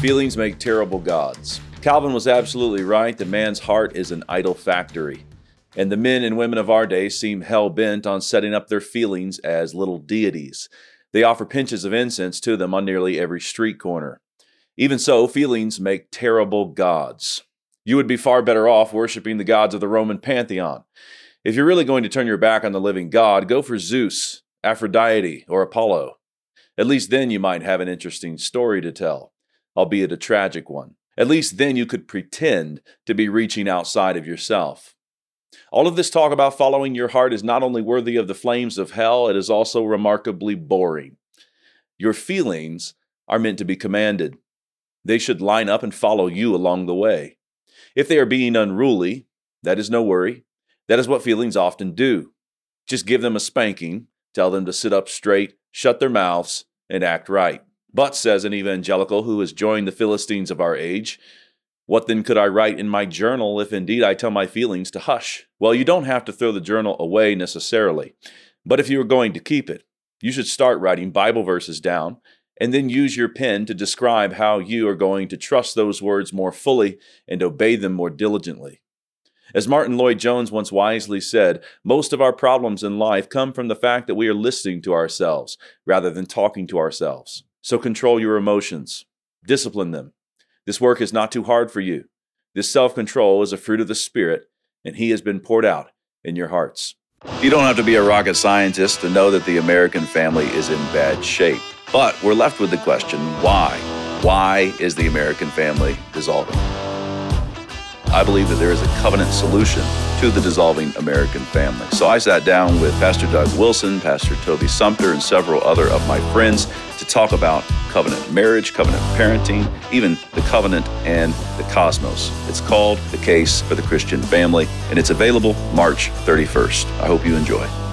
Feelings make terrible gods. Calvin was absolutely right. The man's heart is an idol factory. And the men and women of our day seem hell bent on setting up their feelings as little deities. They offer pinches of incense to them on nearly every street corner. Even so, feelings make terrible gods. You would be far better off worshiping the gods of the Roman pantheon. If you're really going to turn your back on the living God, go for Zeus, Aphrodite, or Apollo. At least then you might have an interesting story to tell albeit a tragic one. At least then you could pretend to be reaching outside of yourself. All of this talk about following your heart is not only worthy of the flames of hell, it is also remarkably boring. Your feelings are meant to be commanded. They should line up and follow you along the way. If they are being unruly, that is no worry. That is what feelings often do. Just give them a spanking, tell them to sit up straight, shut their mouths, and act right. But, says an evangelical who has joined the Philistines of our age, what then could I write in my journal if indeed I tell my feelings to hush? Well, you don't have to throw the journal away necessarily. But if you are going to keep it, you should start writing Bible verses down and then use your pen to describe how you are going to trust those words more fully and obey them more diligently. As Martyn Lloyd-Jones once wisely said, most of our problems in life come from the fact that we are listening to ourselves rather than talking to ourselves. So control your emotions, discipline them. This work is not too hard for you. This self control is a fruit of the Spirit, and He has been poured out in your hearts. You don't have to be a rocket scientist to know that the American family is in bad shape. But we're left with the question why? Why is the American family dissolving? I believe that there is a covenant solution to the dissolving American family. So I sat down with Pastor Doug Wilson, Pastor Toby Sumter, and several other of my friends to talk about covenant marriage, covenant parenting, even the covenant and the cosmos. It's called The Case for the Christian Family, and it's available March 31st. I hope you enjoy.